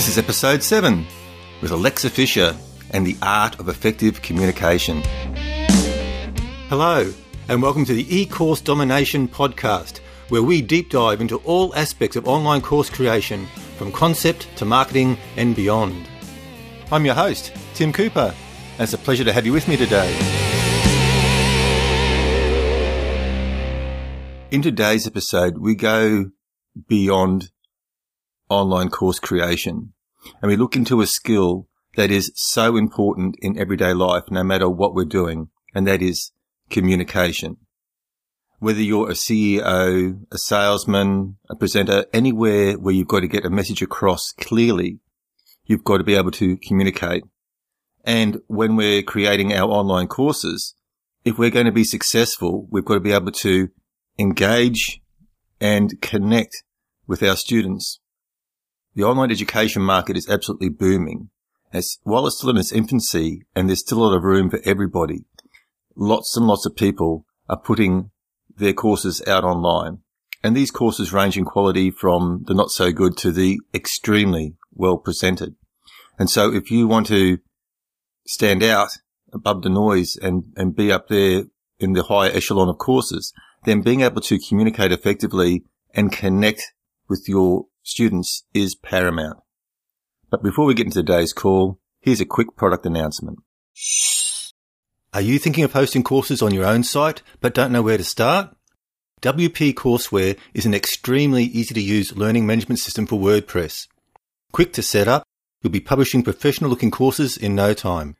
This is episode 7 with Alexa Fisher and the art of effective communication. Hello, and welcome to the eCourse Domination podcast, where we deep dive into all aspects of online course creation, from concept to marketing and beyond. I'm your host, Tim Cooper, and it's a pleasure to have you with me today. In today's episode, we go beyond online course creation. And we look into a skill that is so important in everyday life, no matter what we're doing. And that is communication. Whether you're a CEO, a salesman, a presenter, anywhere where you've got to get a message across clearly, you've got to be able to communicate. And when we're creating our online courses, if we're going to be successful, we've got to be able to engage and connect with our students the online education market is absolutely booming. As while it's still in its infancy and there's still a lot of room for everybody, lots and lots of people are putting their courses out online. And these courses range in quality from the not so good to the extremely well presented. And so if you want to stand out above the noise and, and be up there in the higher echelon of courses, then being able to communicate effectively and connect with your students is paramount. But before we get into today's call, here's a quick product announcement. Are you thinking of hosting courses on your own site but don't know where to start? WP Courseware is an extremely easy to use learning management system for WordPress. Quick to set up, you'll be publishing professional looking courses in no time.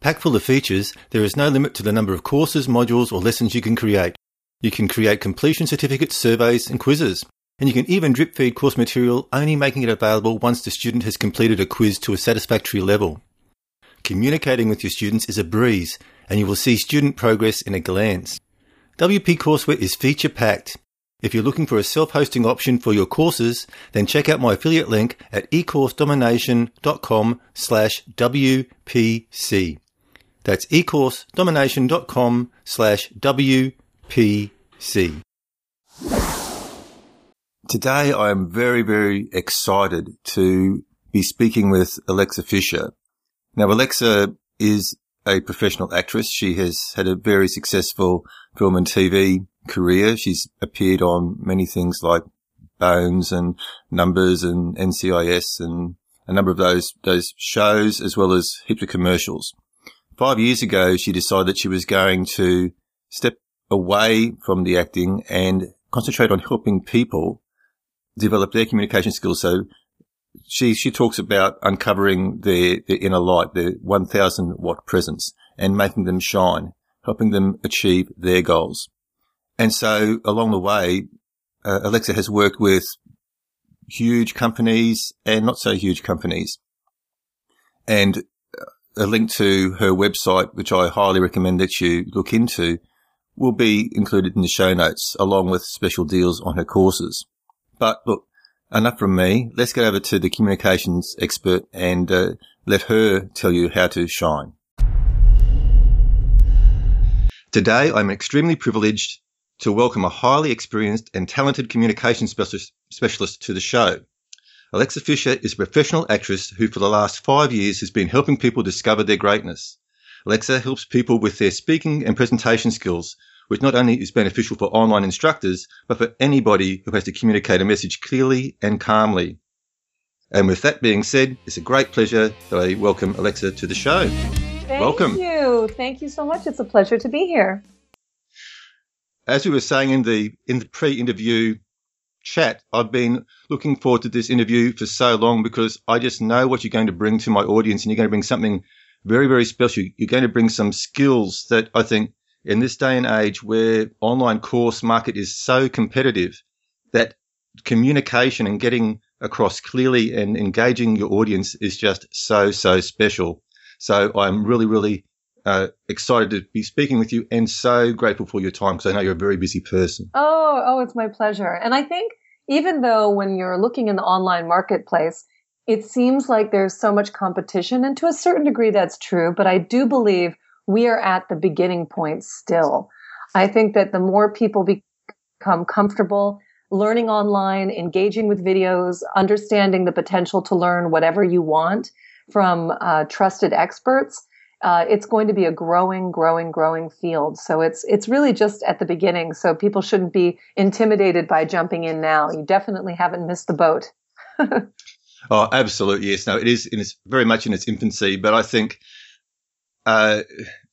Packed full of features, there is no limit to the number of courses, modules, or lessons you can create. You can create completion certificates, surveys, and quizzes and you can even drip feed course material, only making it available once the student has completed a quiz to a satisfactory level. Communicating with your students is a breeze, and you will see student progress in a glance. WP Courseware is feature packed. If you're looking for a self-hosting option for your courses, then check out my affiliate link at ecoursedomination.com slash WPC. That's ecoursedomination.com slash WPC. Today I am very, very excited to be speaking with Alexa Fisher. Now, Alexa is a professional actress. She has had a very successful film and TV career. She's appeared on many things like Bones and Numbers and NCIS and a number of those, those shows as well as heaps of commercials. Five years ago, she decided that she was going to step away from the acting and concentrate on helping people develop their communication skills. So she, she talks about uncovering their, their inner light, their 1000 watt presence and making them shine, helping them achieve their goals. And so along the way, uh, Alexa has worked with huge companies and not so huge companies. And a link to her website, which I highly recommend that you look into, will be included in the show notes along with special deals on her courses. But look, enough from me. Let's get over to the communications expert and uh, let her tell you how to shine. Today, I'm extremely privileged to welcome a highly experienced and talented communication specialist, specialist to the show. Alexa Fisher is a professional actress who for the last five years has been helping people discover their greatness. Alexa helps people with their speaking and presentation skills which not only is beneficial for online instructors, but for anybody who has to communicate a message clearly and calmly. And with that being said, it's a great pleasure that I welcome Alexa to the show. Thank welcome. you. Thank you so much. It's a pleasure to be here. As we were saying in the in the pre-interview chat, I've been looking forward to this interview for so long because I just know what you're going to bring to my audience and you're going to bring something very, very special. You're going to bring some skills that I think in this day and age where online course market is so competitive that communication and getting across clearly and engaging your audience is just so, so special. So I'm really, really uh, excited to be speaking with you and so grateful for your time because I know you're a very busy person. Oh, oh, it's my pleasure. And I think even though when you're looking in the online marketplace, it seems like there's so much competition, and to a certain degree that's true, but I do believe we are at the beginning point still. I think that the more people become comfortable learning online, engaging with videos, understanding the potential to learn whatever you want from uh, trusted experts, uh, it's going to be a growing, growing, growing field. So it's it's really just at the beginning. So people shouldn't be intimidated by jumping in now. You definitely haven't missed the boat. oh, absolutely yes. No, it is. It's very much in its infancy, but I think. Uh,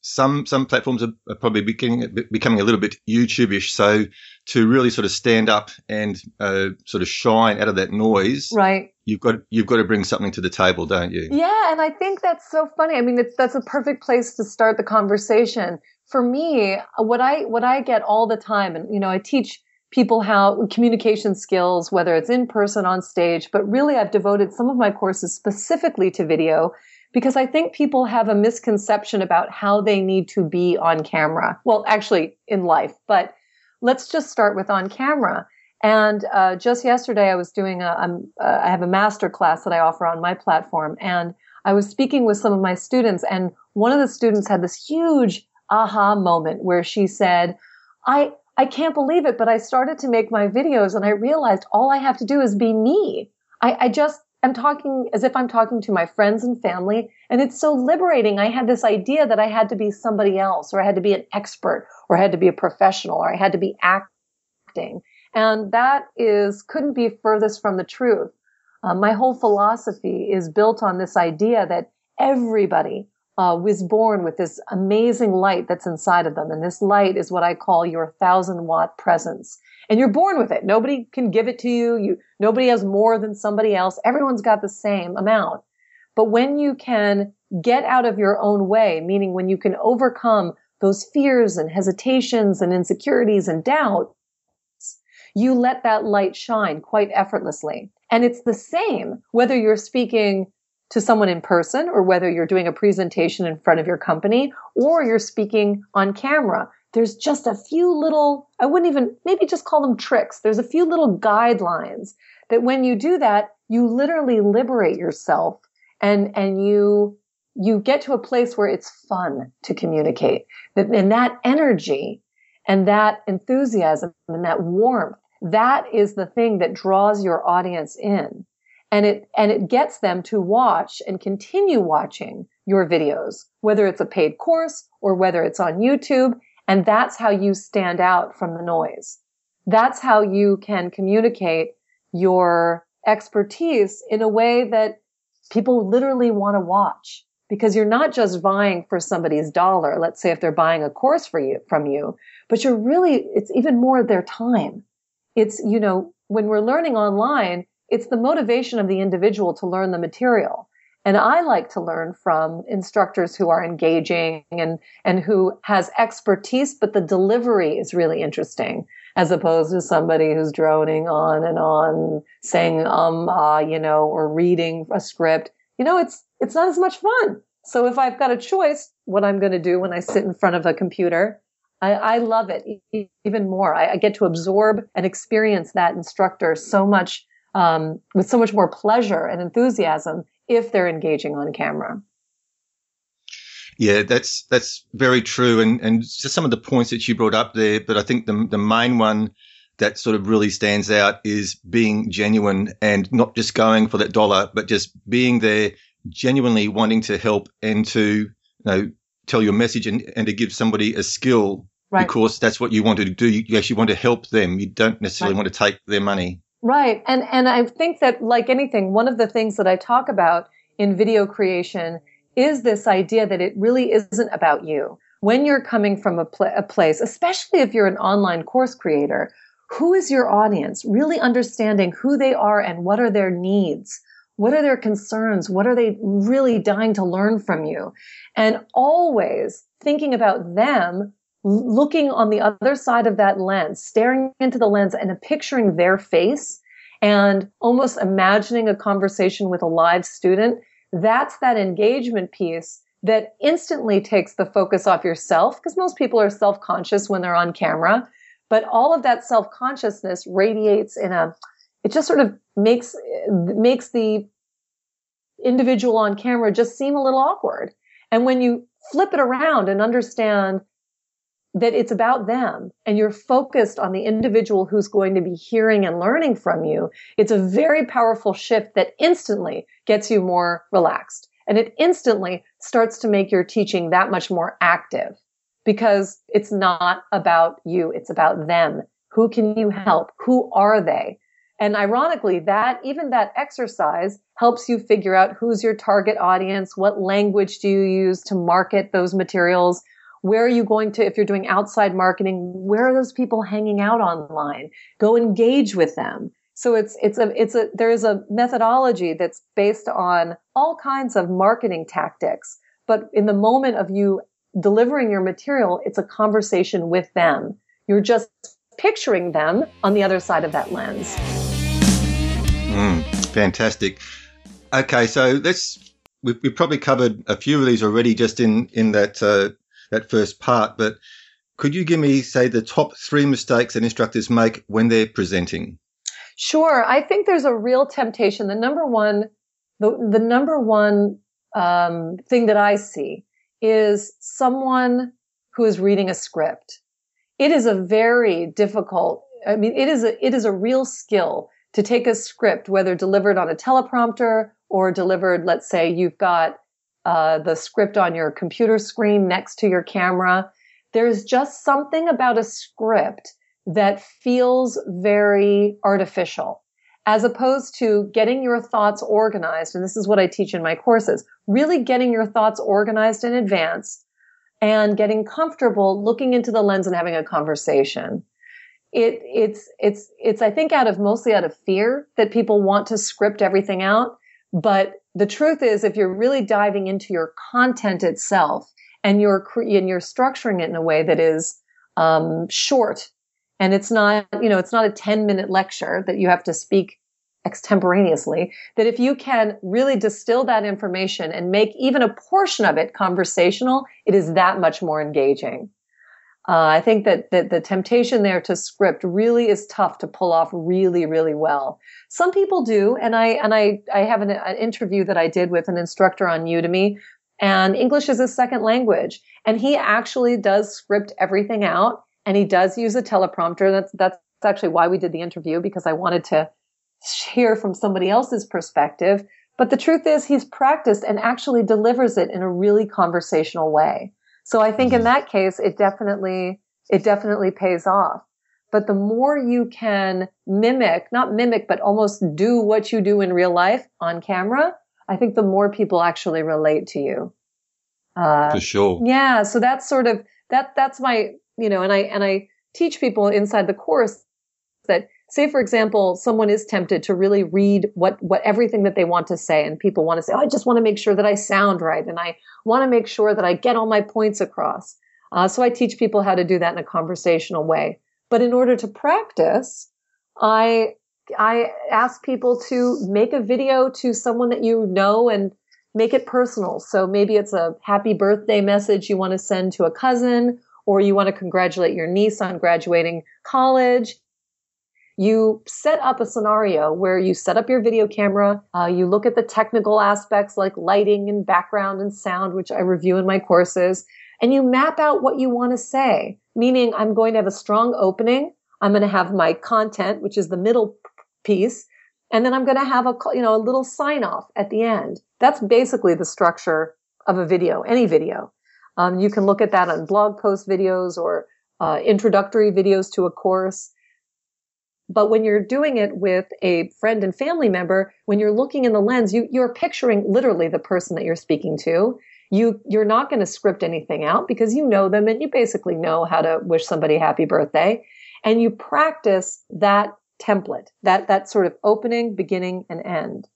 some some platforms are, are probably becoming becoming a little bit YouTubeish. So to really sort of stand up and uh, sort of shine out of that noise, right? You've got you've got to bring something to the table, don't you? Yeah, and I think that's so funny. I mean, that's a perfect place to start the conversation. For me, what I what I get all the time, and you know, I teach people how communication skills, whether it's in person on stage, but really I've devoted some of my courses specifically to video because I think people have a misconception about how they need to be on camera. Well, actually in life, but let's just start with on camera. And uh, just yesterday, I was doing a, um, uh, I have a master class that I offer on my platform, and I was speaking with some of my students, and one of the students had this huge aha moment where she said, "I I can't believe it, but I started to make my videos, and I realized all I have to do is be me. I, I just I'm talking as if I'm talking to my friends and family. And it's so liberating. I had this idea that I had to be somebody else or I had to be an expert or I had to be a professional or I had to be acting. And that is, couldn't be furthest from the truth. Uh, my whole philosophy is built on this idea that everybody uh, was born with this amazing light that's inside of them. And this light is what I call your thousand watt presence and you're born with it. Nobody can give it to you. You, nobody has more than somebody else. Everyone's got the same amount. But when you can get out of your own way, meaning when you can overcome those fears and hesitations and insecurities and doubts, you let that light shine quite effortlessly. And it's the same whether you're speaking to someone in person or whether you're doing a presentation in front of your company or you're speaking on camera there's just a few little, I wouldn't even, maybe just call them tricks. There's a few little guidelines that when you do that, you literally liberate yourself and, and you, you get to a place where it's fun to communicate. And that energy and that enthusiasm and that warmth, that is the thing that draws your audience in. And it, and it gets them to watch and continue watching your videos, whether it's a paid course or whether it's on YouTube. And that's how you stand out from the noise. That's how you can communicate your expertise in a way that people literally want to watch because you're not just vying for somebody's dollar. Let's say if they're buying a course for you, from you, but you're really, it's even more their time. It's, you know, when we're learning online, it's the motivation of the individual to learn the material. And I like to learn from instructors who are engaging and, and who has expertise, but the delivery is really interesting as opposed to somebody who's droning on and on saying, um, ah, you know, or reading a script. You know, it's, it's not as much fun. So if I've got a choice, what I'm going to do when I sit in front of a computer, I, I love it even more. I, I, get to absorb and experience that instructor so much, um, with so much more pleasure and enthusiasm if they're engaging on camera. Yeah, that's that's very true, and and just some of the points that you brought up there. But I think the the main one that sort of really stands out is being genuine and not just going for that dollar, but just being there, genuinely wanting to help and to you know tell your message and, and to give somebody a skill right. because that's what you want to do. You actually want to help them. You don't necessarily right. want to take their money. Right. And, and I think that like anything, one of the things that I talk about in video creation is this idea that it really isn't about you. When you're coming from a, pl- a place, especially if you're an online course creator, who is your audience? Really understanding who they are and what are their needs. What are their concerns? What are they really dying to learn from you? And always thinking about them looking on the other side of that lens, staring into the lens and picturing their face and almost imagining a conversation with a live student, that's that engagement piece that instantly takes the focus off yourself because most people are self-conscious when they're on camera. But all of that self-consciousness radiates in a, it just sort of makes, makes the individual on camera just seem a little awkward. And when you flip it around and understand that it's about them and you're focused on the individual who's going to be hearing and learning from you, it's a very powerful shift that instantly gets you more relaxed. And it instantly starts to make your teaching that much more active because it's not about you. It's about them. Who can you help? Who are they? And ironically, that even that exercise helps you figure out who's your target audience, what language do you use to market those materials, where are you going to, if you're doing outside marketing, where are those people hanging out online? Go engage with them. So it's, it's a, it's a, there is a methodology that's based on all kinds of marketing tactics. But in the moment of you delivering your material, it's a conversation with them. You're just picturing them on the other side of that lens. Mm, fantastic. Okay, so let's we've, we've, probably covered a few of these already just in in that uh, that first part, but could you give me, say, the top three mistakes that instructors make when they're presenting? Sure. I think there's a real temptation. The number one, the, the number one um, thing that I see is someone who is reading a script. It is a very difficult. I mean, it is a it is a real skill to take a script, whether delivered on a teleprompter or delivered. Let's say you've got uh, the script on your computer screen next to your camera. There's just something about a script that feels very artificial as opposed to getting your thoughts organized. And this is what I teach in my courses, really getting your thoughts organized in advance and getting comfortable looking into the lens and having a conversation. It, it's, it's, it's, I think out of mostly out of fear that people want to script everything out. But the truth is, if you're really diving into your content itself and you're and you're structuring it in a way that is um, short, and it's not you know it's not a 10 minute lecture that you have to speak extemporaneously. That if you can really distill that information and make even a portion of it conversational, it is that much more engaging. Uh, I think that, that the temptation there to script really is tough to pull off really, really well. Some people do, and I and I I have an, an interview that I did with an instructor on Udemy, and English is a second language, and he actually does script everything out, and he does use a teleprompter. That's that's actually why we did the interview because I wanted to hear from somebody else's perspective. But the truth is, he's practiced and actually delivers it in a really conversational way. So I think in mm-hmm. that case, it definitely, it definitely pays off. But the more you can mimic, not mimic, but almost do what you do in real life on camera, I think the more people actually relate to you. Uh, For sure. Yeah. So that's sort of, that, that's my, you know, and I, and I teach people inside the course that say for example someone is tempted to really read what what everything that they want to say and people want to say oh, i just want to make sure that i sound right and i want to make sure that i get all my points across. Uh, so i teach people how to do that in a conversational way. But in order to practice i i ask people to make a video to someone that you know and make it personal. So maybe it's a happy birthday message you want to send to a cousin or you want to congratulate your niece on graduating college you set up a scenario where you set up your video camera, uh, you look at the technical aspects like lighting and background and sound, which I review in my courses, and you map out what you want to say. Meaning, I'm going to have a strong opening. I'm going to have my content, which is the middle piece, and then I'm going to have a you know a little sign off at the end. That's basically the structure of a video, any video. Um, you can look at that on blog post videos or uh, introductory videos to a course. But when you're doing it with a friend and family member, when you're looking in the lens, you, you're picturing literally the person that you're speaking to. You, you're not going to script anything out because you know them and you basically know how to wish somebody happy birthday. And you practice that template, that, that sort of opening, beginning, and end.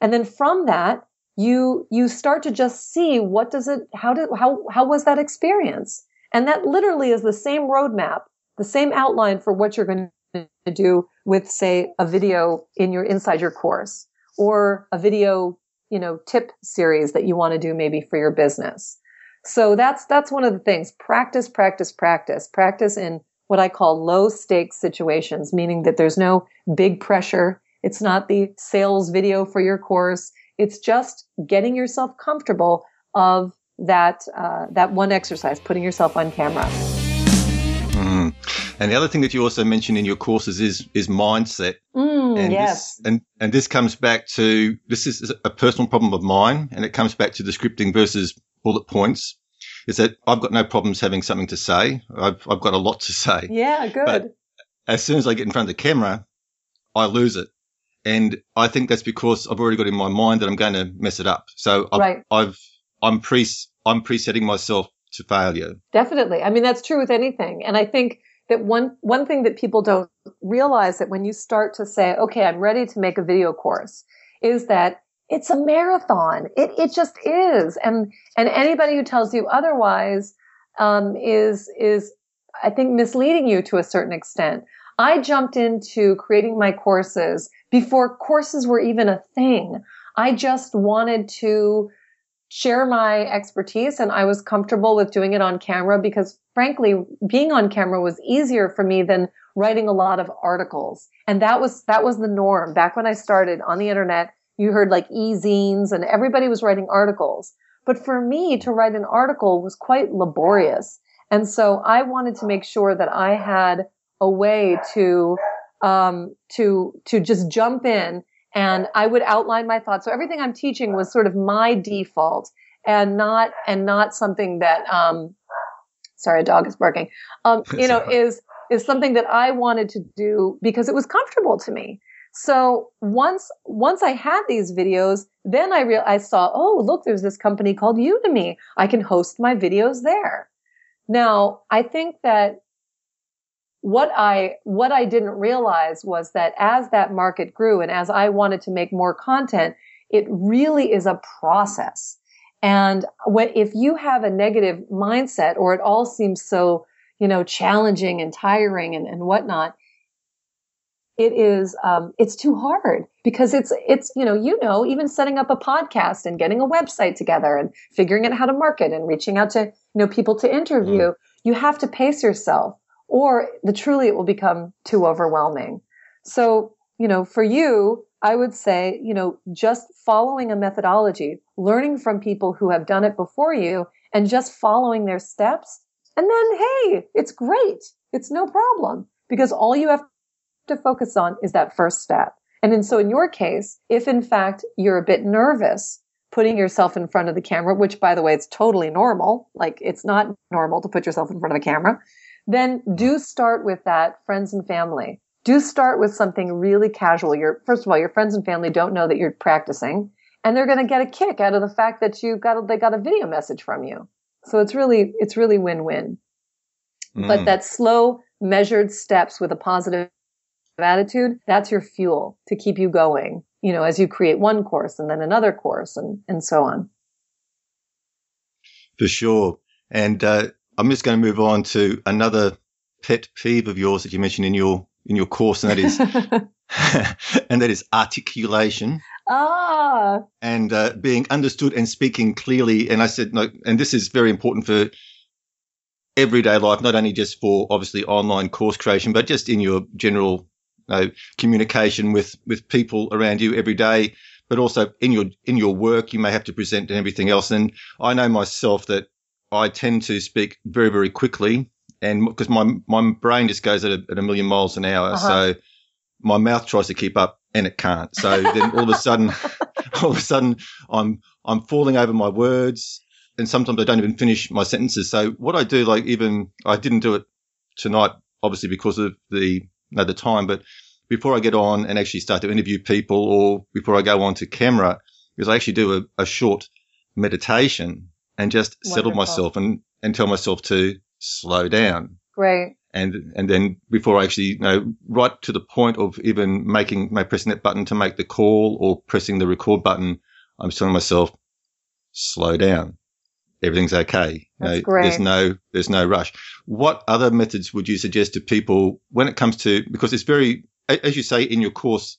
And then from that, you, you start to just see what does it, how did, how, how was that experience? And that literally is the same roadmap, the same outline for what you're going to do with, say, a video in your inside your course or a video, you know, tip series that you want to do maybe for your business. So that's, that's one of the things. Practice, practice, practice, practice in what I call low stakes situations, meaning that there's no big pressure. It's not the sales video for your course. It's just getting yourself comfortable of that, uh, that one exercise, putting yourself on camera. And the other thing that you also mentioned in your courses is is mindset. Mm, and yes. This, and and this comes back to this is a personal problem of mine, and it comes back to the scripting versus bullet points. Is that I've got no problems having something to say. I've I've got a lot to say. Yeah, good. But as soon as I get in front of the camera, I lose it. And I think that's because I've already got in my mind that I'm going to mess it up. So I've, Right. I've I'm pre I'm presetting myself to failure. Definitely. I mean, that's true with anything. And I think that one, one thing that people don't realize that when you start to say, okay, I'm ready to make a video course is that it's a marathon. It, it just is. And, and anybody who tells you otherwise, um, is, is, I think misleading you to a certain extent. I jumped into creating my courses before courses were even a thing. I just wanted to share my expertise and I was comfortable with doing it on camera because frankly, being on camera was easier for me than writing a lot of articles. And that was, that was the norm. Back when I started on the internet, you heard like e-zines and everybody was writing articles. But for me to write an article was quite laborious. And so I wanted to make sure that I had a way to, um, to, to just jump in and I would outline my thoughts. So everything I'm teaching was sort of my default and not, and not something that, um, sorry, a dog is barking, um, you know, is, is something that I wanted to do because it was comfortable to me. So once, once I had these videos, then I real, I saw, oh, look, there's this company called Udemy. I can host my videos there. Now, I think that what I, what I didn't realize was that as that market grew and as I wanted to make more content, it really is a process. And when, if you have a negative mindset or it all seems so, you know, challenging and tiring and, and whatnot, it is, um, it's too hard because it's, it's, you know, you know, even setting up a podcast and getting a website together and figuring out how to market and reaching out to, you know, people to interview, you have to pace yourself or the truly it will become too overwhelming. So, you know, for you, I would say, you know, just following a methodology, learning from people who have done it before you and just following their steps. And then, hey, it's great. It's no problem because all you have to focus on is that first step. And then, so in your case, if in fact you're a bit nervous putting yourself in front of the camera, which by the way, it's totally normal. Like it's not normal to put yourself in front of a camera. Then do start with that friends and family. Do start with something really casual. Your, first of all, your friends and family don't know that you're practicing and they're going to get a kick out of the fact that you got, a, they got a video message from you. So it's really, it's really win-win. But Mm. that slow, measured steps with a positive attitude, that's your fuel to keep you going, you know, as you create one course and then another course and, and so on. For sure. And uh, I'm just going to move on to another pet peeve of yours that you mentioned in your in your course, and that is and that is articulation ah, and uh, being understood and speaking clearly. And I said, no, and this is very important for everyday life, not only just for obviously online course creation, but just in your general you know, communication with with people around you every day. But also in your in your work, you may have to present and everything else. And I know myself that I tend to speak very very quickly, and because my my brain just goes at a, at a million miles an hour, Uh-huh. so my mouth tries to keep up and it can't. So then all of a sudden, all of a sudden, I'm I'm falling over my words, and sometimes I don't even finish my sentences. So what I do, like even I didn't do it tonight, obviously because of the you know, the time, but before I get on and actually start to interview people, or before I go on to camera, because I actually do a, a short meditation and just settle myself and and tell myself to slow down great. and and then before I actually you know right to the point of even making my pressing that button to make the call or pressing the record button, I'm telling myself, slow down. Everything's okay. You That's know, great. There's no there's no rush. What other methods would you suggest to people when it comes to because it's very as you say in your course,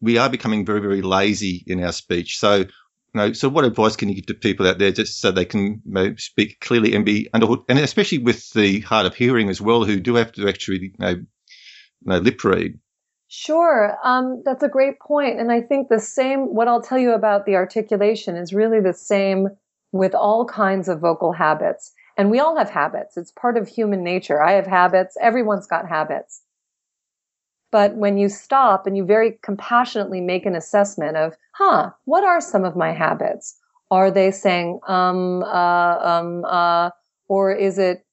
we are becoming very very lazy in our speech. So you know, so what advice can you give to people out there just so they can speak clearly and be understood, and especially with the hard of hearing as well, who do have to actually you know, you know, lip read. Sure. Um, that's a great point. And I think the same, what I'll tell you about the articulation is really the same with all kinds of vocal habits. And we all have habits. It's part of human nature. I have habits. Everyone's got habits. But when you stop and you very compassionately make an assessment of, huh, what are some of my habits? Are they saying, um, uh, um, uh, or is it,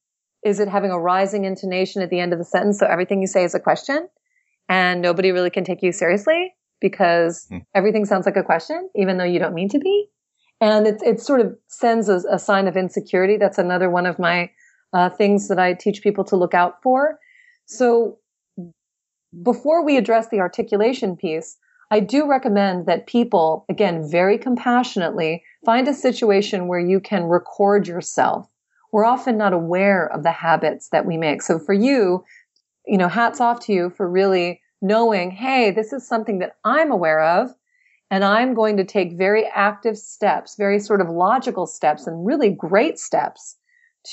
is it having a rising intonation at the end of the sentence? So everything you say is a question and nobody really can take you seriously because hmm. everything sounds like a question, even though you don't mean to be. And it, it sort of sends a, a sign of insecurity. That's another one of my uh, things that I teach people to look out for. So before we address the articulation piece, I do recommend that people, again, very compassionately, find a situation where you can record yourself. We're often not aware of the habits that we make. So for you, you know, hats off to you for really knowing, hey, this is something that I'm aware of. And I'm going to take very active steps, very sort of logical steps and really great steps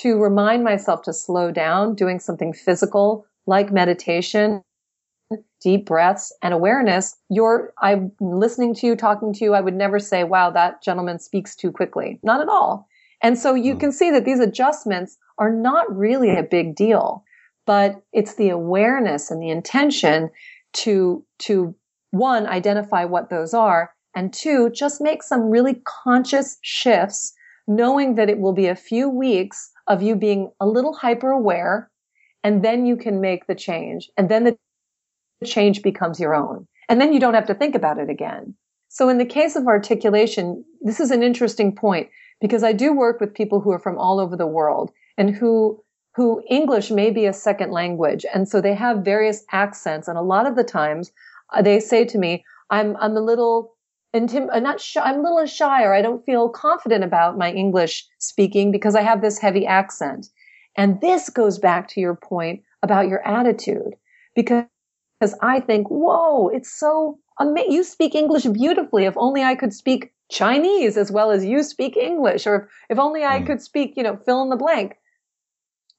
to remind myself to slow down, doing something physical like meditation, deep breaths and awareness. You're, I'm listening to you, talking to you. I would never say, wow, that gentleman speaks too quickly. Not at all. And so you mm. can see that these adjustments are not really a big deal, but it's the awareness and the intention to, to one, identify what those are, and two, just make some really conscious shifts, knowing that it will be a few weeks of you being a little hyper aware, and then you can make the change. And then the change becomes your own. And then you don't have to think about it again. So in the case of articulation, this is an interesting point because I do work with people who are from all over the world and who who English may be a second language. And so they have various accents. And a lot of the times uh, they say to me, I'm, I'm a little intim- uh, not shy, I'm a little shy or I don't feel confident about my English speaking because I have this heavy accent. And this goes back to your point about your attitude because I think, whoa, it's so amazing. You speak English beautifully. If only I could speak Chinese as well as you speak English, or if, if only I mm. could speak, you know, fill in the blank.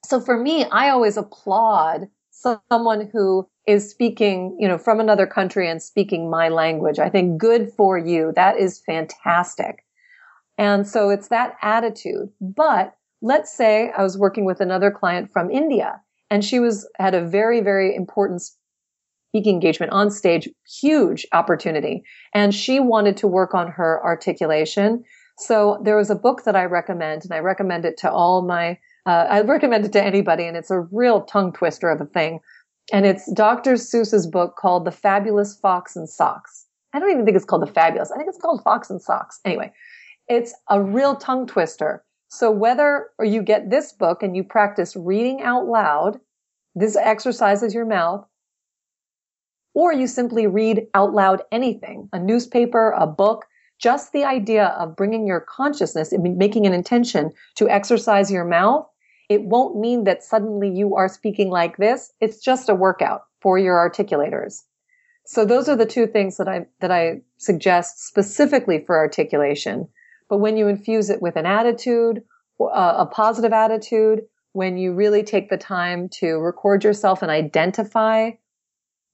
So for me, I always applaud someone who is speaking, you know, from another country and speaking my language. I think good for you. That is fantastic. And so it's that attitude. But let's say I was working with another client from India and she was had a very, very important speaking engagement on stage, huge opportunity. And she wanted to work on her articulation. So there was a book that I recommend and I recommend it to all my uh, I recommend it to anybody, and it's a real tongue twister of a thing. And it's Dr. Seuss's book called The Fabulous Fox in Socks. I don't even think it's called The Fabulous. I think it's called Fox in Socks. Anyway, it's a real tongue twister. So whether or you get this book and you practice reading out loud, this exercises your mouth, or you simply read out loud anything, a newspaper, a book, just the idea of bringing your consciousness and making an intention to exercise your mouth it won't mean that suddenly you are speaking like this. It's just a workout for your articulators. So those are the two things that I, that I suggest specifically for articulation. But when you infuse it with an attitude, a positive attitude, when you really take the time to record yourself and identify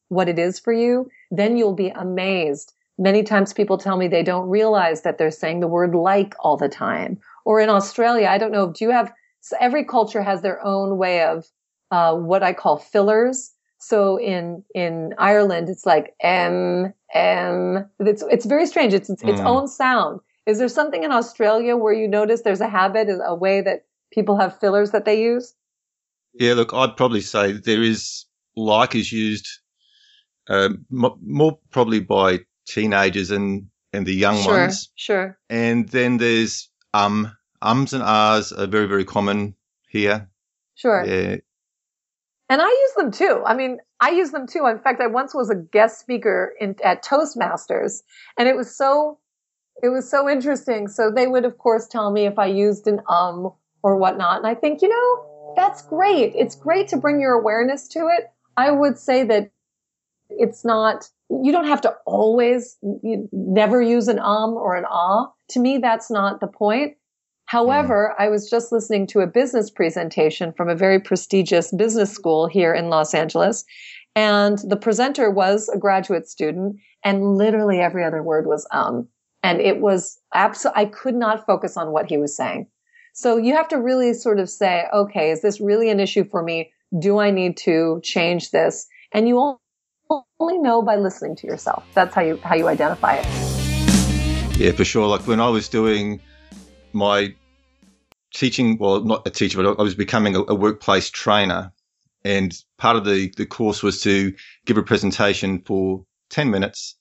what it is for you, then you'll be amazed. Many times people tell me they don't realize that they're saying the word like all the time. Or in Australia, I don't know, do you have every culture has their own way of uh, what I call fillers. So in in Ireland, it's like m m. It's it's very strange. It's it's, mm. its own sound. Is there something in Australia where you notice there's a habit, a way that people have fillers that they use? Yeah, look, I'd probably say there is like is used uh, more probably by teenagers and and the young ones. sure, ones. Sure. And then there's um ums and ahs are very, very common here. Sure. Yeah. And I use them too. I mean, I use them too. In fact, I once was a guest speaker in, at Toastmasters and it was so, it was so interesting. So they would, of course, tell me if I used an um or whatnot. And I think, you know, that's great. It's great to bring your awareness to it. I would say that it's not, you don't have to always, you never use an um or an ah. To me, that's not the point. However, I was just listening to a business presentation from a very prestigious business school here in Los Angeles. And the presenter was a graduate student and literally every other word was um. And it was absolutely, I could not focus on what he was saying. So you have to really sort of say, okay, is this really an issue for me? Do I need to change this? And you only know by listening to yourself. That's how you how you identify it. Yeah, for sure. Like when I was doing my teaching, well, not a teacher, but I was becoming a, a workplace trainer. And part of the, the course was to give a presentation for 10 minutes.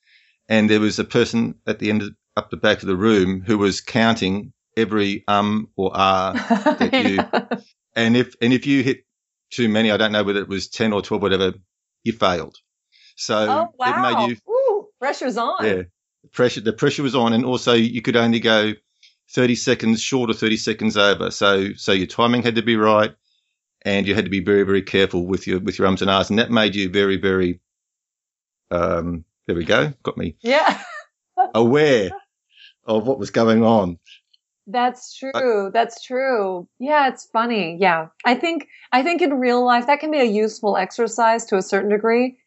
And there was a person at the end of, up the back of the room who was counting every um or ah that you, and if, and if you hit too many, I don't know whether it was 10 or 12, whatever, you failed. So oh, wow. it made you, Ooh, pressure's on. Yeah. Pressure, the pressure was on. And also you could only go 30 seconds short or 30 seconds over. So, so your timing had to be right and you had to be very, very careful with your, with your ums and ahs. And that made you very, very, um, there we go. Got me. Yeah. aware of what was going on. That's true. That's true. Yeah, it's funny. Yeah. I think, I think in real life, that can be a useful exercise to a certain degree.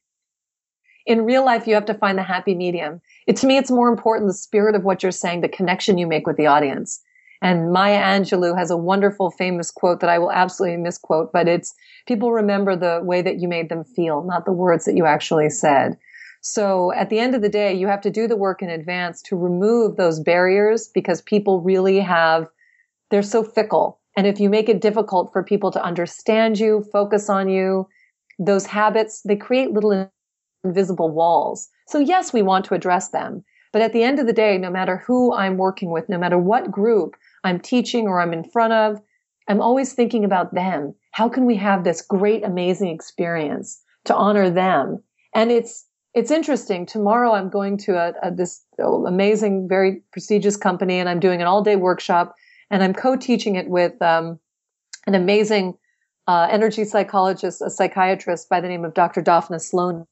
In real life, you have to find the happy medium. It, to me, it's more important the spirit of what you're saying, the connection you make with the audience. And Maya Angelou has a wonderful, famous quote that I will absolutely misquote, but it's people remember the way that you made them feel, not the words that you actually said. So at the end of the day, you have to do the work in advance to remove those barriers because people really have, they're so fickle. And if you make it difficult for people to understand you, focus on you, those habits, they create little invisible walls. So yes, we want to address them. But at the end of the day, no matter who I'm working with, no matter what group I'm teaching or I'm in front of, I'm always thinking about them. How can we have this great, amazing experience to honor them? And it's, it's interesting. Tomorrow I'm going to a, a, this amazing, very prestigious company and I'm doing an all day workshop and I'm co-teaching it with, um, an amazing, uh, energy psychologist, a psychiatrist by the name of Dr. Daphna Slonim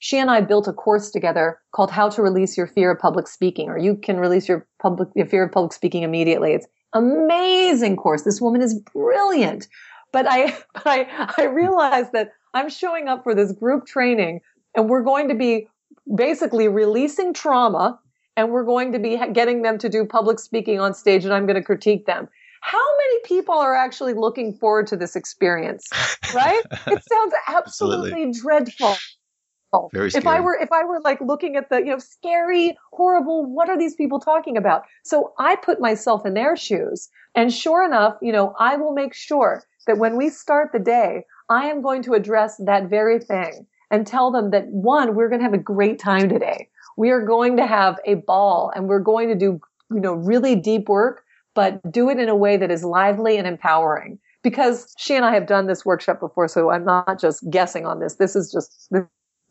she and I built a course together called How to Release Your Fear of Public Speaking, or you can release your public, your fear of public speaking immediately. It's amazing course. This woman is brilliant. But I, but I, I realized that I'm showing up for this group training and we're going to be basically releasing trauma and we're going to be getting them to do public speaking on stage and I'm going to critique them how many people are actually looking forward to this experience? Right? it sounds absolutely, absolutely. dreadful. Very scary. If I were, if I were like looking at the, you know, scary, horrible, what are these people talking about? So I put myself in their shoes. And sure enough, you know, I will make sure that when we start the day, I am going to address that very thing and tell them that one, we're going to have a great time today. We are going to have a ball and we're going to do, you know, really deep work but do it in a way that is lively and empowering. Because she and I have done this workshop before, so I'm not just guessing on this. This is just, this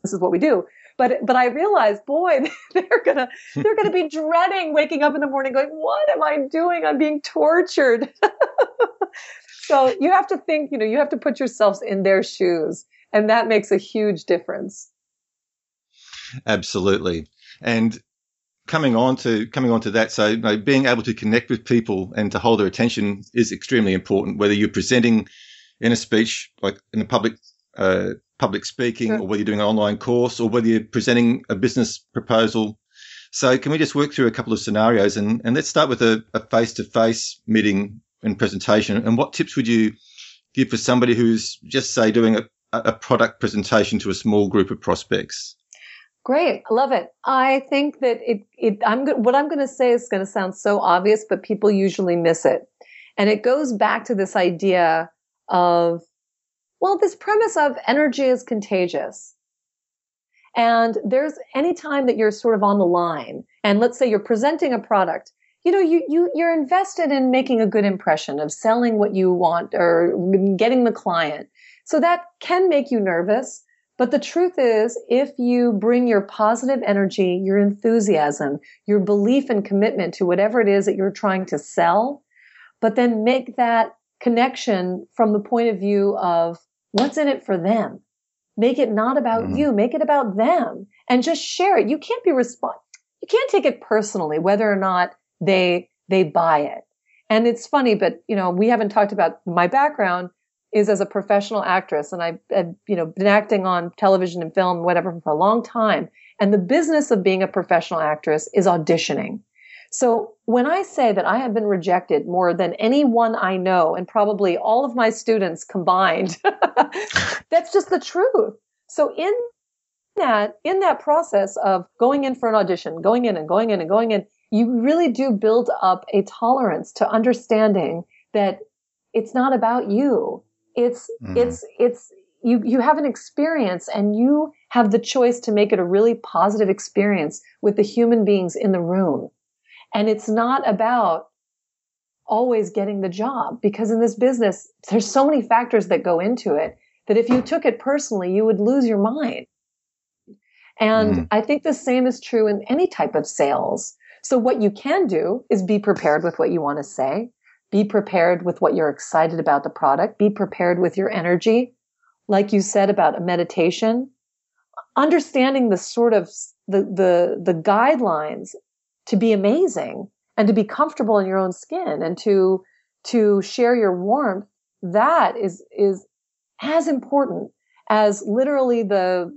is what we do. But, but I realized, boy, they're gonna, they're gonna be dreading waking up in the morning going, what am I doing? I'm being tortured. so you have to think, you know, you have to put yourselves in their shoes. And that makes a huge difference. Absolutely. And coming on to coming on to that, so you know, being able to connect with people and to hold their attention is extremely important. Whether you're presenting in a speech, like in a public uh, public speaking, sure. or whether you're doing an online course, or whether you're presenting a business proposal. So, can we just work through a couple of scenarios and, and let's start with a face to face meeting and presentation. And what tips would you give for somebody who's just say doing a, a product presentation to a small group of prospects? Great. I love it. I think that it, it, I'm, what I'm going to say is going to sound so obvious, but people usually miss it. And it goes back to this idea of, well, this premise of energy is contagious. And there's any time that you're sort of on the line and let's say you're presenting a product, you know, you, you, you're invested in making a good impression of selling what you want or getting the client. So that can make you nervous. But the truth is, if you bring your positive energy, your enthusiasm, your belief and commitment to whatever it is that you're trying to sell, but then make that connection from the point of view of what's in it for them. Make it not about mm-hmm. you, make it about them and just share it. You can't be respond, you can't take it personally whether or not they, they buy it. And it's funny, but you know, we haven't talked about my background is as a professional actress and I've, you know, been acting on television and film, whatever, for a long time. And the business of being a professional actress is auditioning. So when I say that I have been rejected more than anyone I know and probably all of my students combined, that's just the truth. So in that, in that process of going in for an audition, going in and going in and going in, you really do build up a tolerance to understanding that it's not about you. It's, mm. it's, it's, you, you have an experience and you have the choice to make it a really positive experience with the human beings in the room. And it's not about always getting the job because in this business, there's so many factors that go into it that if you took it personally, you would lose your mind. And mm. I think the same is true in any type of sales. So what you can do is be prepared with what you want to say. Be prepared with what you're excited about the product. Be prepared with your energy. Like you said about a meditation, understanding the sort of the, the, the guidelines to be amazing and to be comfortable in your own skin and to, to share your warmth. That is, is as important as literally the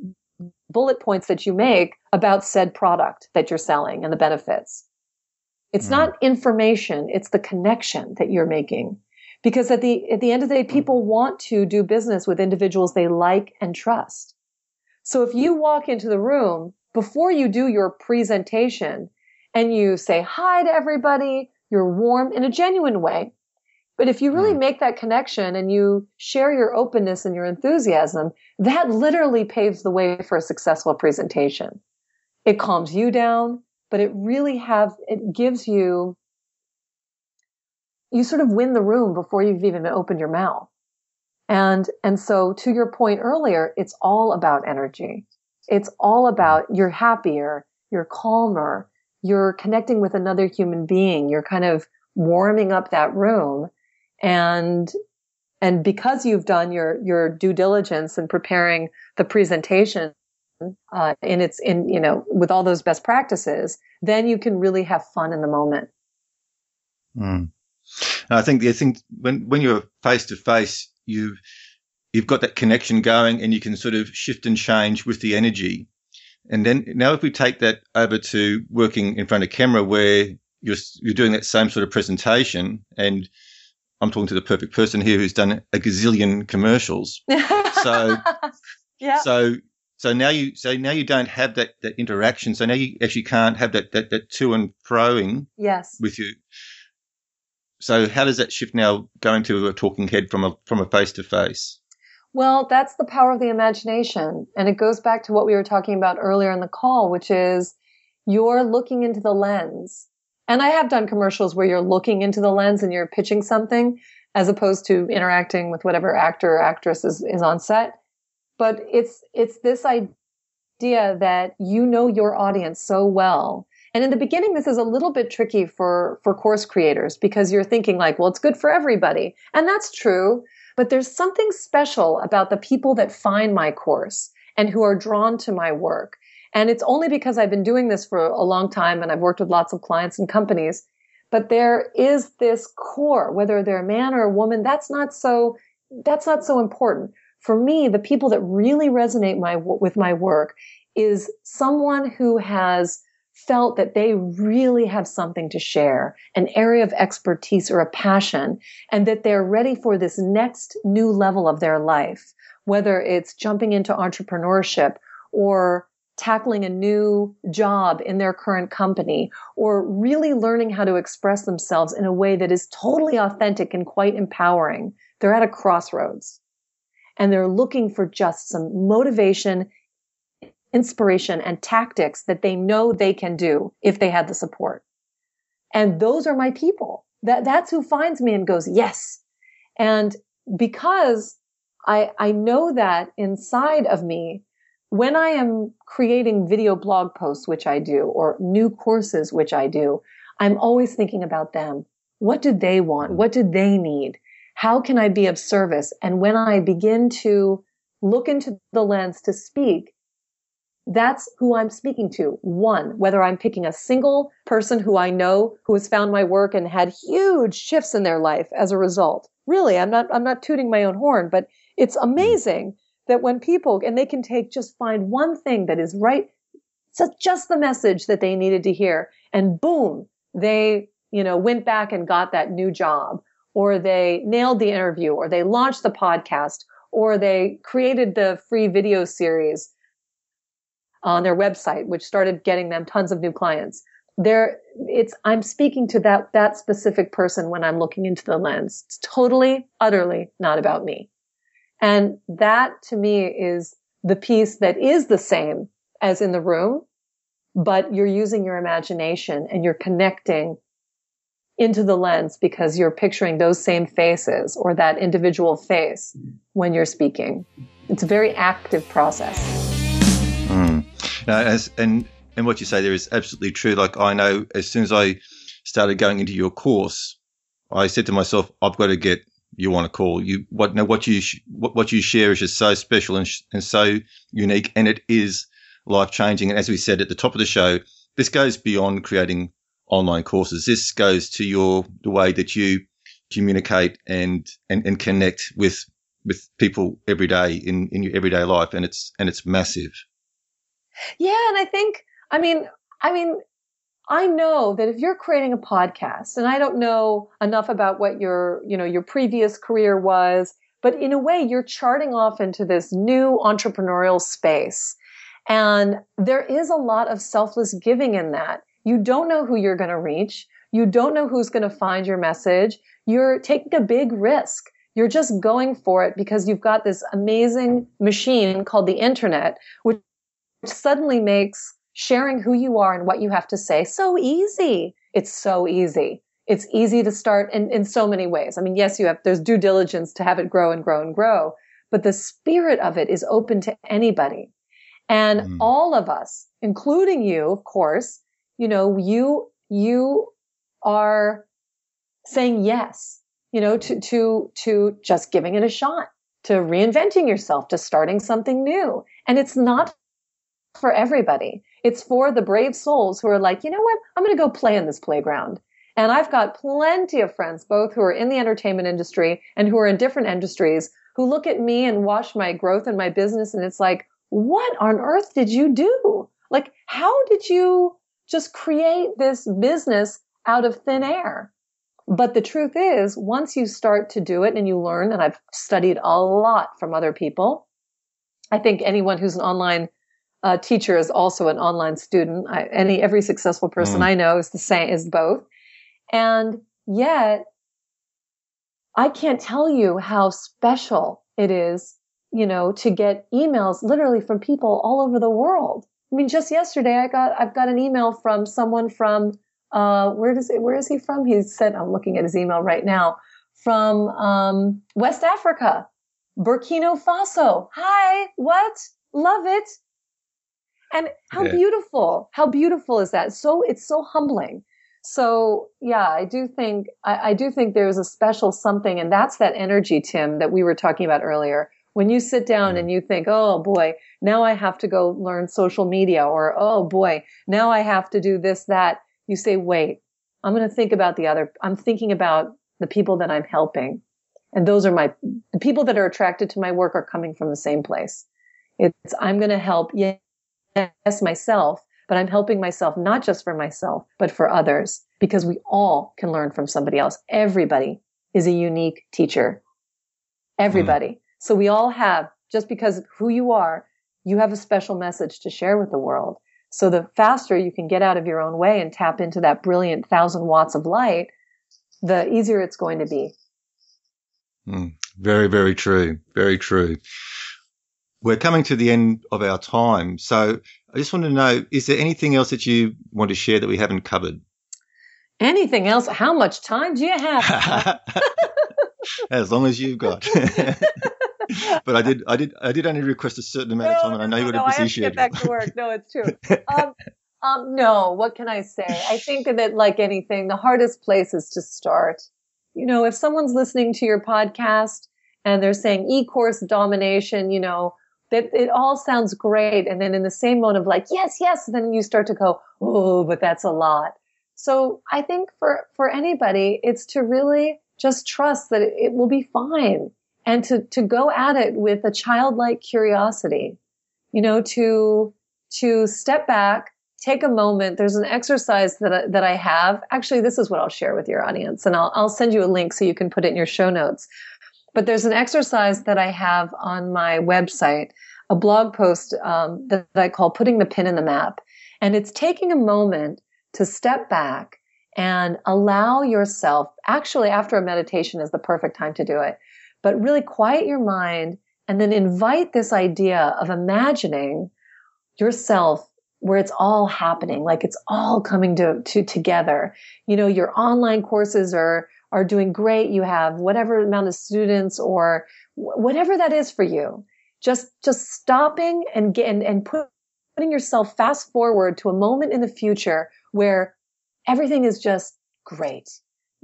bullet points that you make about said product that you're selling and the benefits. It's mm. not information. It's the connection that you're making. Because at the, at the end of the day, people want to do business with individuals they like and trust. So if you walk into the room before you do your presentation and you say hi to everybody, you're warm in a genuine way. But if you really mm. make that connection and you share your openness and your enthusiasm, that literally paves the way for a successful presentation. It calms you down, but it really have, it gives you, you sort of win the room before you've even opened your mouth. And, and so to your point earlier, it's all about energy. It's all about you're happier, you're calmer, you're connecting with another human being. You're kind of warming up that room. And, and because you've done your, your due diligence in preparing the presentation, uh, in its, in, you know, with all those best practices, then you can really have fun in the moment. Mm. I think the thing when, when you're face to face, you've you've got that connection going and you can sort of shift and change with the energy. And then now if we take that over to working in front of camera where you're, you're doing that same sort of presentation and I'm talking to the perfect person here who's done a gazillion commercials. So, yeah. So, so now you, so now you don't have that, that interaction. So now you actually can't have that, that, that to and froing. Yes. With you. So how does that shift now going to a talking head from a, from a face to face? Well, that's the power of the imagination. And it goes back to what we were talking about earlier in the call, which is you're looking into the lens. And I have done commercials where you're looking into the lens and you're pitching something as opposed to interacting with whatever actor or actress is, is on set. But it's, it's this idea that you know your audience so well. And in the beginning, this is a little bit tricky for, for course creators because you're thinking like, well, it's good for everybody. And that's true. But there's something special about the people that find my course and who are drawn to my work. And it's only because I've been doing this for a long time and I've worked with lots of clients and companies. But there is this core, whether they're a man or a woman, that's not so, that's not so important. For me, the people that really resonate my, with my work is someone who has felt that they really have something to share, an area of expertise or a passion, and that they're ready for this next new level of their life, whether it's jumping into entrepreneurship or tackling a new job in their current company or really learning how to express themselves in a way that is totally authentic and quite empowering. They're at a crossroads and they're looking for just some motivation inspiration and tactics that they know they can do if they had the support. And those are my people. That, that's who finds me and goes, yes. And because I, I know that inside of me, when I am creating video blog posts, which I do, or new courses, which I do, I'm always thinking about them. What do they want? What do they need? How can I be of service? And when I begin to look into the lens to speak, that's who I'm speaking to. One, whether I'm picking a single person who I know who has found my work and had huge shifts in their life as a result. Really, I'm not, I'm not tooting my own horn, but it's hmm. amazing that when people, and they can take, just find one thing that is right, so just the message that they needed to hear, and boom, they, you know, went back and got that new job or they nailed the interview or they launched the podcast or they created the free video series on their website, which started getting them tons of new clients. There, it's, I'm speaking to that, that specific person when I'm looking into the lens. It's totally, utterly not about me. And that to me is the piece that is the same as in the room, but you're using your imagination and you're connecting into the lens because you're picturing those same faces or that individual face when you're speaking. It's a very active process. Now, as, and and what you say there is absolutely true. Like I know, as soon as I started going into your course, I said to myself, I've got to get you on a call. You what now? What you what, what you share is just so special and, and so unique, and it is life changing. And as we said at the top of the show, this goes beyond creating online courses. This goes to your the way that you communicate and and, and connect with with people every day in in your everyday life, and it's and it's massive. Yeah, and I think I mean I mean I know that if you're creating a podcast, and I don't know enough about what your you know your previous career was, but in a way you're charting off into this new entrepreneurial space. And there is a lot of selfless giving in that. You don't know who you're going to reach. You don't know who's going to find your message. You're taking a big risk. You're just going for it because you've got this amazing machine called the internet, which suddenly makes sharing who you are and what you have to say so easy. It's so easy. It's easy to start in, in so many ways. I mean, yes, you have, there's due diligence to have it grow and grow and grow, but the spirit of it is open to anybody. And mm. all of us, including you, of course, you know, you, you are saying yes, you know, to, to, to just giving it a shot, to reinventing yourself, to starting something new. And it's not for everybody. It's for the brave souls who are like, you know what? I'm going to go play in this playground. And I've got plenty of friends, both who are in the entertainment industry and who are in different industries, who look at me and watch my growth in my business. And it's like, what on earth did you do? Like, how did you just create this business out of thin air. But the truth is, once you start to do it and you learn, and I've studied a lot from other people, I think anyone who's an online uh, teacher is also an online student. I, any every successful person mm. I know is the same is both, and yet I can't tell you how special it is, you know, to get emails literally from people all over the world I mean, just yesterday I got I've got an email from someone from uh, where does it, where is he from? He said I'm looking at his email right now from um, West Africa, Burkina Faso. Hi, what? Love it. And how yeah. beautiful, how beautiful is that? So it's so humbling. So yeah, I do think I, I do think there's a special something, and that's that energy, Tim, that we were talking about earlier when you sit down and you think, oh boy, now I have to go learn social media or oh boy, now I have to do this, that, you say, wait, I'm going to think about the other, I'm thinking about the people that I'm helping. And those are my, the people that are attracted to my work are coming from the same place. It's, I'm going to help, yes, myself, but I'm helping myself not just for myself, but for others because we all can learn from somebody else. Everybody is a unique teacher. Everybody. Mm. So we all have, just because who you are, you have a special message to share with the world. So the faster you can get out of your own way and tap into that brilliant thousand watts of light, the easier it's going to be. Mm, very, very true. Very true. We're coming to the end of our time. So I just want to know, is there anything else that you want to share that we haven't covered? Anything else? How much time do you have? as long as you've got. but I did, I did, I did only request a certain amount no, of time, and I know no, you got no, a busy schedule. To get back to work. No, it's true. Um, um, no, what can I say? I think that, like anything, the hardest place is to start. You know, if someone's listening to your podcast and they're saying e-course domination, you know, that it all sounds great, and then in the same moment of like, yes, yes, then you start to go, oh, but that's a lot. So I think for for anybody, it's to really just trust that it will be fine and to, to go at it with a childlike curiosity, you know, to, to step back, take a moment. There's an exercise that I, that I have. Actually, this is what I'll share with your audience, and I'll I'll send you a link so you can put it in your show notes. But there's an exercise that I have on my website, a blog post um, that, that I call "Putting the Pin in the Map," and it's taking a moment to step back and allow yourself. Actually, after a meditation is the perfect time to do it, but really quiet your mind and then invite this idea of imagining yourself where it's all happening, like it's all coming to, to together. You know, your online courses are, are doing great. You have whatever amount of students or whatever that is for you. Just, just stopping and get, and, and put, putting yourself fast forward to a moment in the future where everything is just great.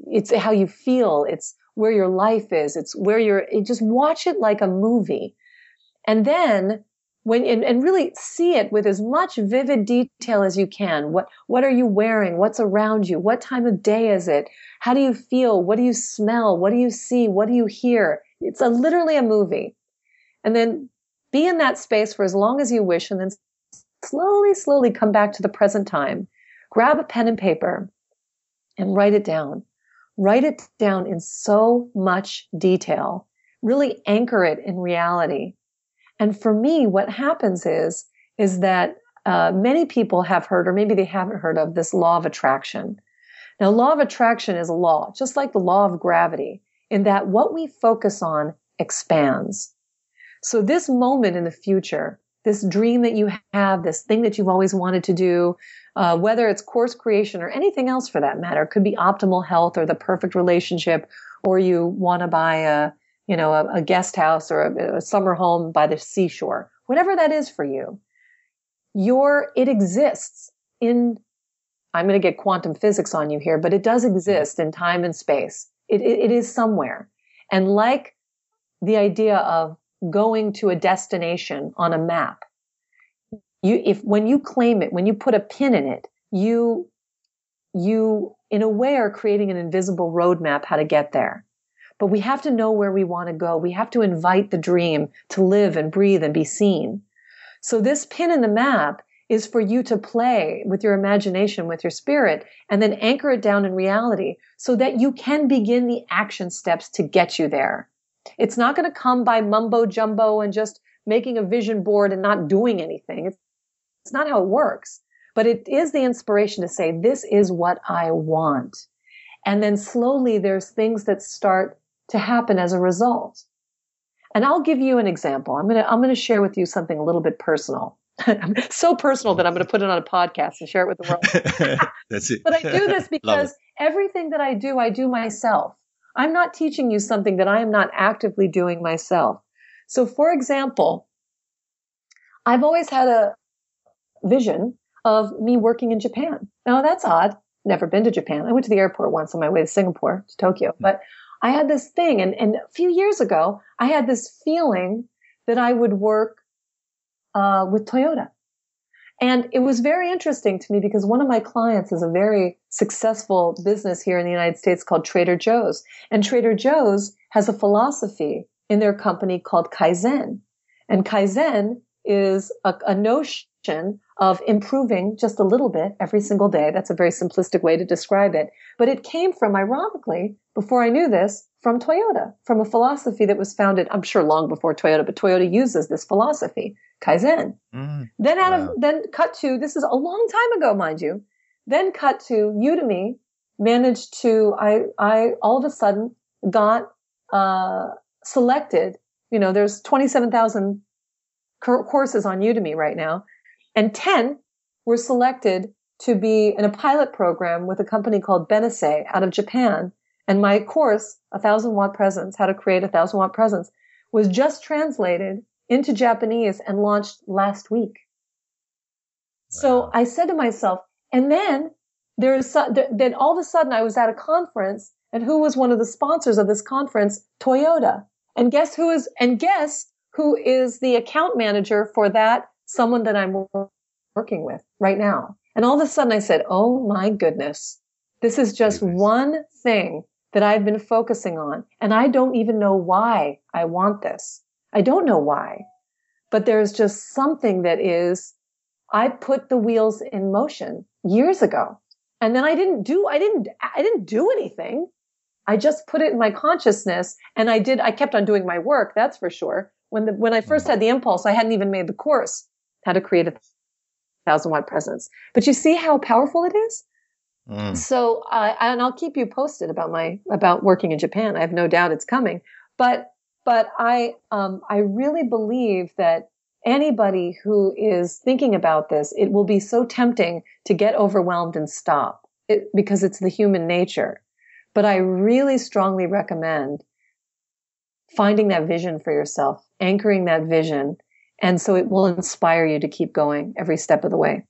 It's how you feel. It's where your life is. It's where you're, just watch it like a movie. And then when and, and, really see it with as much vivid detail as you can. What what are you wearing? What's around you? What time of day is it? How do you feel? What do you smell? What do you see? What do you hear? It's a, literally a movie. And then be in that space for as long as you wish and then slowly, slowly come back to the present time. Grab a pen and paper and write it down. Write it down in so much detail. Really anchor it in reality and for me, what happens is, is that uh, many people have heard, or maybe they haven't heard of this law of attraction. Now, law of attraction is a law, just like the law of gravity, in that what we focus on expands. So this moment in the future, this dream that you have, this thing that you've always wanted to do, uh, whether it's course creation or anything else for that matter, could be optimal health or the perfect relationship, or you want to buy a, you know, a, a guest house or a, a summer home by the seashore, whatever that is for you, your, it exists in, I'm going to get quantum physics on you here, but it does exist in time and space. It, it, it is somewhere. And like the idea of going to a destination on a map, you, if, when you claim it, when you put a pin in it, you, you, in a way, are creating an invisible roadmap how to get there. But we have to know where we want to go. We have to invite the dream to live and breathe and be seen. So this pin in the map is for you to play with your imagination, with your spirit, and then anchor it down in reality so that you can begin the action steps to get you there. It's not going to come by mumbo jumbo and just making a vision board and not doing anything. It's, it's not how it works, but it is the inspiration to say, this is what I want. And then slowly there's things that start to happen as a result. And I'll give you an example. I'm going to, I'm going to share with you something a little bit personal. so personal that I'm going to put it on a podcast and share it with the world. That's it. but I do this because everything that I do, I do myself. I'm not teaching you something that I am not actively doing myself. So for example, I've always had a vision of me working in Japan. Now that's odd. Never been to Japan. I went to the airport once on my way to Singapore, to Tokyo, hmm. but I had this thing and, and a few years ago, I had this feeling that I would work, uh, with Toyota. And it was very interesting to me because one of my clients is a very successful business here in the United States called Trader Joe's. And Trader Joe's has a philosophy in their company called Kaizen. And Kaizen is a, a notion of improving just a little bit every single day. That's a very simplistic way to describe it. But it came from, ironically, before I knew this, from Toyota, from a philosophy that was founded, I'm sure long before Toyota, but Toyota uses this philosophy, Kaizen. Mm, then out wow. of, then cut to, this is a long time ago, mind you, then cut to Udemy, managed to, I, I all of a sudden got, uh, selected, you know, there's 27,000 courses on Udemy right now and 10 were selected to be in a pilot program with a company called Benesse out of Japan. And my course, a thousand watt presence, how to create a thousand watt presence, was just translated into Japanese and launched last week. Wow. So I said to myself, and then there's, then all of a sudden I was at a conference and who was one of the sponsors of this conference? Toyota. And guess who is, and guess who is the account manager for that someone that I'm working with right now. And all of a sudden I said, Oh my goodness, this is just one thing that I've been focusing on. And I don't even know why I want this. I don't know why, but there's just something that is I put the wheels in motion years ago. And then I didn't do, I didn't, I didn't do anything. I just put it in my consciousness and I did, I kept on doing my work. That's for sure. When the, when I first had the impulse, I hadn't even made the course how to create a thousand watt presence. But you see how powerful it is? Mm. So, uh, and I'll keep you posted about my, about working in Japan. I have no doubt it's coming, but, but I, um, I really believe that anybody who is thinking about this, it will be so tempting to get overwhelmed and stop it, because it's the human nature. But I really strongly recommend finding that vision for yourself, anchoring that vision. And so it will inspire you to keep going every step of the way.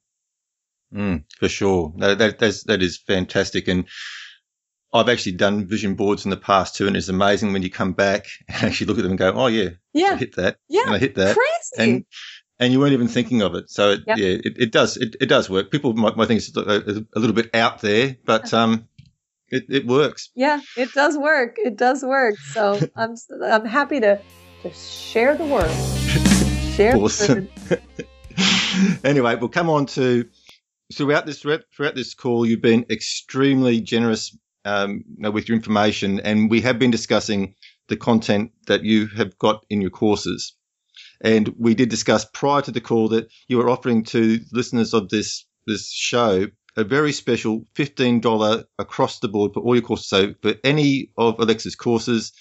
Mm, for sure. That, that, that is fantastic. And I've actually done vision boards in the past too, and it's amazing when you come back and actually look at them and go, "Oh yeah, yeah, I hit that, yeah, and I hit that, crazy." And and you weren't even thinking of it. So it, yep. yeah, it, it does it, it does work. People might, might think it's a, a, little bit out there, but um, it, it works. Yeah, it does work. It does work. So I'm I'm happy to to share the word. Share awesome. anyway, we'll come on to throughout this throughout this call. You've been extremely generous um, with your information, and we have been discussing the content that you have got in your courses. And we did discuss prior to the call that you are offering to listeners of this this show a very special $15 across the board for all your courses. So for any of Alexa's courses,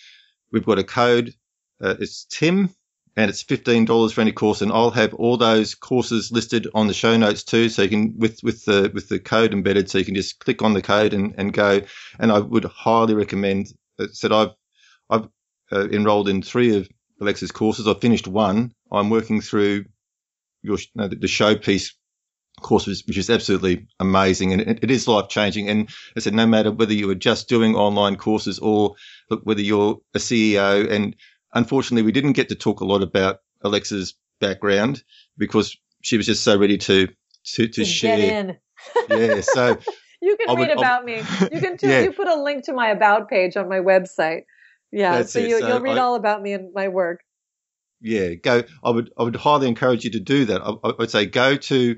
we've got a code. Uh, it's Tim and it's $15 for any course. And I'll have all those courses listed on the show notes too. So you can, with, with the, with the code embedded. So you can just click on the code and, and go. And I would highly recommend that said, I've, I've uh, enrolled in three of Alexa's courses. I've finished one. I'm working through your, no, the showpiece course, which is absolutely amazing. And it, it is life changing. And I said, no matter whether you are just doing online courses or look, whether you're a CEO and unfortunately, we didn't get to talk a lot about Alexa's background because she was just so ready to to, to, to share. yeah, so you can I read would, about I'll, me. You can too, yeah. you put a link to my about page on my website. Yeah, That's so, you, will read I, all about me and my work. Yeah, go. I would I would highly encourage you to do that. I, I would say go to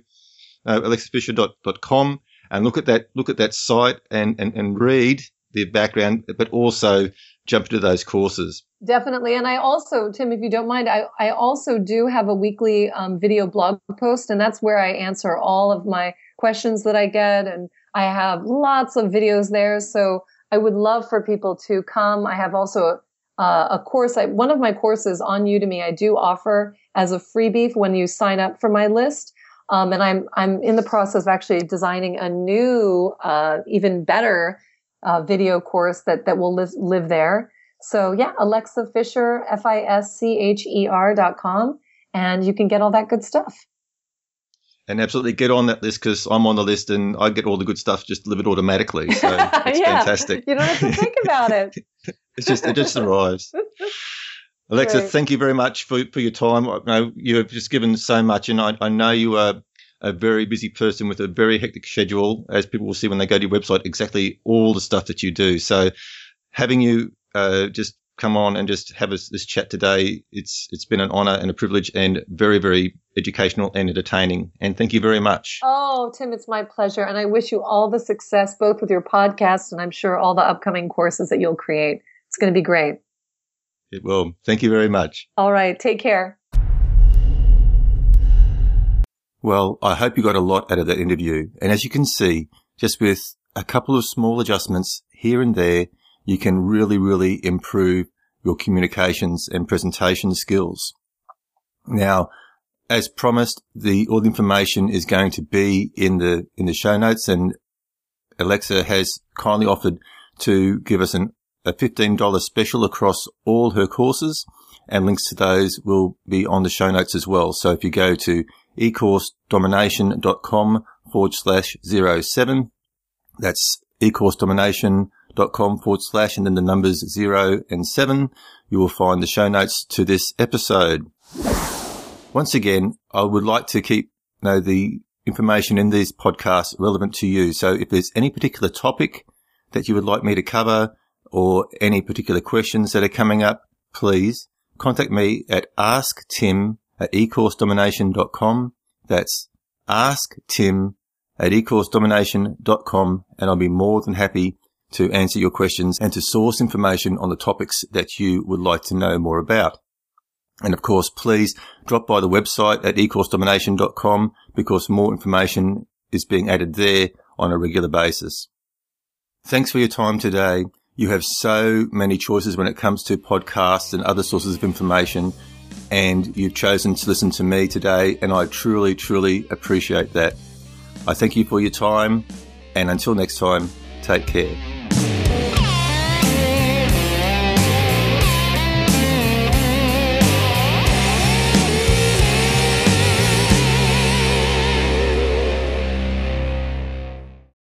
uh, alexafischer.com and look at that look at that site and, and, and read the background, but also jump into those courses. Definitely. And I also, Tim, if you don't mind, I, I also do have a weekly um, video blog post, and that's where I answer all of my questions that I get. And I have lots of videos there. So I would love for people to come. I have also uh, a course. I, one of my courses on Udemy, I do offer as a freebie when you sign up for my list. Um, and I'm I'm in the process of actually designing a new, uh, even better uh, video course that that will live live there. So yeah, Alexa Fischer, F I S C H E R dot com, and you can get all that good stuff. And absolutely get on that list because I'm on the list and I get all the good stuff just delivered automatically. So it's yeah, fantastic. You don't have to think about it. it's just it just arrives. Alexa, Great. thank you very much for, for your time. I know you have just given so much, and I, I know you are a very busy person with a very hectic schedule, as people will see when they go to your website, exactly all the stuff that you do. So having you uh, just come on and just have us, this chat today, it's it's been an honor and a privilege and very, very educational and entertaining. And thank you very much. Oh, Tim, it's my pleasure. And I wish you all the success, both with your podcast and I'm sure all the upcoming courses that you'll create. It's going to be great. It will. Thank you very much. All right. Take care. Well, I hope you got a lot out of that interview. And as you can see, just with a couple of small adjustments here and there, you can really, really improve your communications and presentation skills. Now, as promised, the all the information is going to be in the in the show notes, and Alexa has kindly offered to give us an a $15 special across all her courses and links to those will be on the show notes as well. So if you go to ecoursedomination.com forward slash zero seven, that's ecoursedomination.com forward slash and then the numbers zero and seven, you will find the show notes to this episode. Once again, I would like to keep you know, the information in these podcasts relevant to you. So if there's any particular topic that you would like me to cover, or any particular questions that are coming up, please contact me at asktim at ecoursedomination.com. That's ask Tim at ecoursedomination.com and I'll be more than happy to answer your questions and to source information on the topics that you would like to know more about. And of course, please drop by the website at ecoursedomination.com because more information is being added there on a regular basis. Thanks for your time today. You have so many choices when it comes to podcasts and other sources of information, and you've chosen to listen to me today, and I truly, truly appreciate that. I thank you for your time, and until next time, take care.